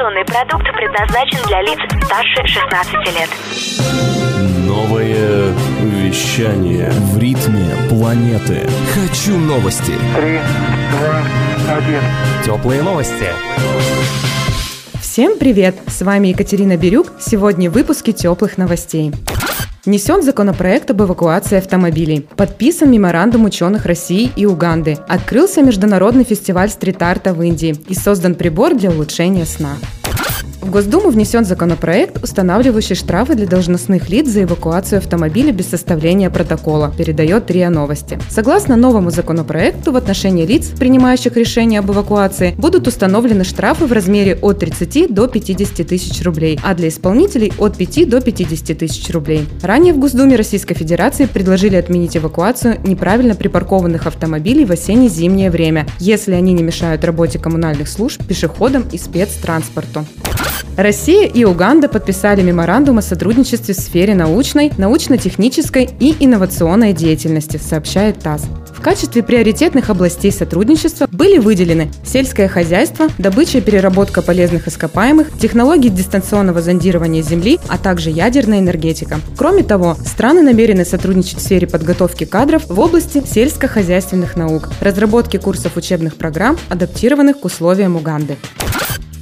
Информационный продукт предназначен для лиц старше 16 лет. Новое вещание в ритме планеты. Хочу новости. Три, два, один. Теплые новости. Всем привет! С вами Екатерина Бирюк. Сегодня в выпуске теплых новостей. Внесен законопроект об эвакуации автомобилей. Подписан меморандум ученых России и Уганды. Открылся международный фестиваль стрит-арта в Индии и создан прибор для улучшения сна. В Госдуму внесен законопроект, устанавливающий штрафы для должностных лиц за эвакуацию автомобиля без составления протокола, передает РИА Новости. Согласно новому законопроекту, в отношении лиц, принимающих решение об эвакуации, будут установлены штрафы в размере от 30 до 50 тысяч рублей, а для исполнителей от 5 до 50 тысяч рублей. Ранее в Госдуме Российской Федерации предложили отменить эвакуацию неправильно припаркованных автомобилей в осенне-зимнее время, если они не мешают работе коммунальных служб, пешеходам и спецтранспорту. Россия и Уганда подписали меморандум о сотрудничестве в сфере научной, научно-технической и инновационной деятельности, сообщает ТАСС. В качестве приоритетных областей сотрудничества были выделены сельское хозяйство, добыча и переработка полезных ископаемых, технологии дистанционного зондирования Земли, а также ядерная энергетика. Кроме того, страны намерены сотрудничать в сфере подготовки кадров в области сельскохозяйственных наук, разработки курсов учебных программ, адаптированных к условиям Уганды.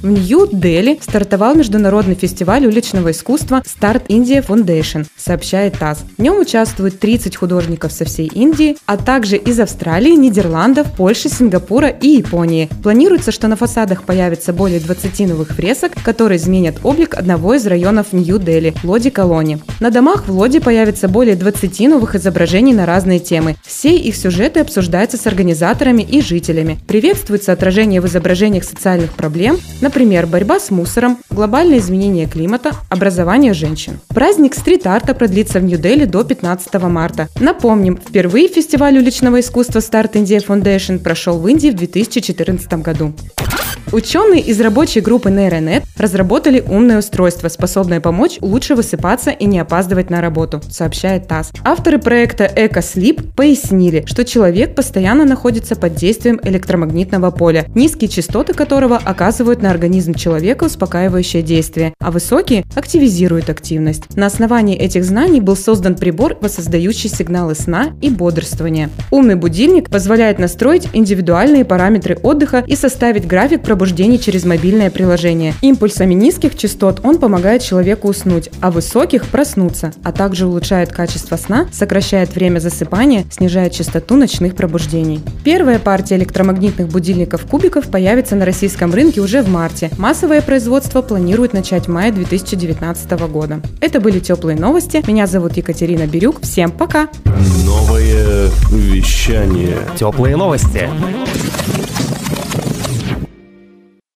В Нью-Дели стартовал международный фестиваль уличного искусства Start India Foundation, сообщает ТАСС. В нем участвуют 30 художников со всей Индии, а также из Австралии, Нидерландов, Польши, Сингапура и Японии. Планируется, что на фасадах появится более 20 новых фресок, которые изменят облик одного из районов Нью-Дели – Лоди-Колони. На домах в Лоди появится более 20 новых изображений на разные темы. Все их сюжеты обсуждаются с организаторами и жителями. Приветствуется отражение в изображениях социальных проблем, Например, борьба с мусором, глобальное изменение климата, образование женщин. Праздник стрит-арта продлится в Нью-Дели до 15 марта. Напомним, впервые фестиваль уличного искусства Start India Foundation прошел в Индии в 2014 году. Ученые из рабочей группы Нейронет разработали умное устройство, способное помочь лучше высыпаться и не опаздывать на работу, сообщает ТАСС. Авторы проекта EcoSleep пояснили, что человек постоянно находится под действием электромагнитного поля, низкие частоты которого оказывают на организм человека успокаивающее действие, а высокие активизируют активность. На основании этих знаний был создан прибор, воссоздающий сигналы сна и бодрствования. Умный будильник позволяет настроить индивидуальные параметры отдыха и составить график пробуждений через мобильное приложение. Импульсами низких частот он помогает человеку уснуть, а высоких – проснуться, а также улучшает качество сна, сокращает время засыпания, снижает частоту ночных пробуждений. Первая партия электромагнитных будильников кубиков появится на российском рынке уже в марте. Массовое производство планируют начать в мае 2019 года. Это были теплые новости. Меня зовут Екатерина Бирюк. Всем пока! Новое вещание. Теплые новости.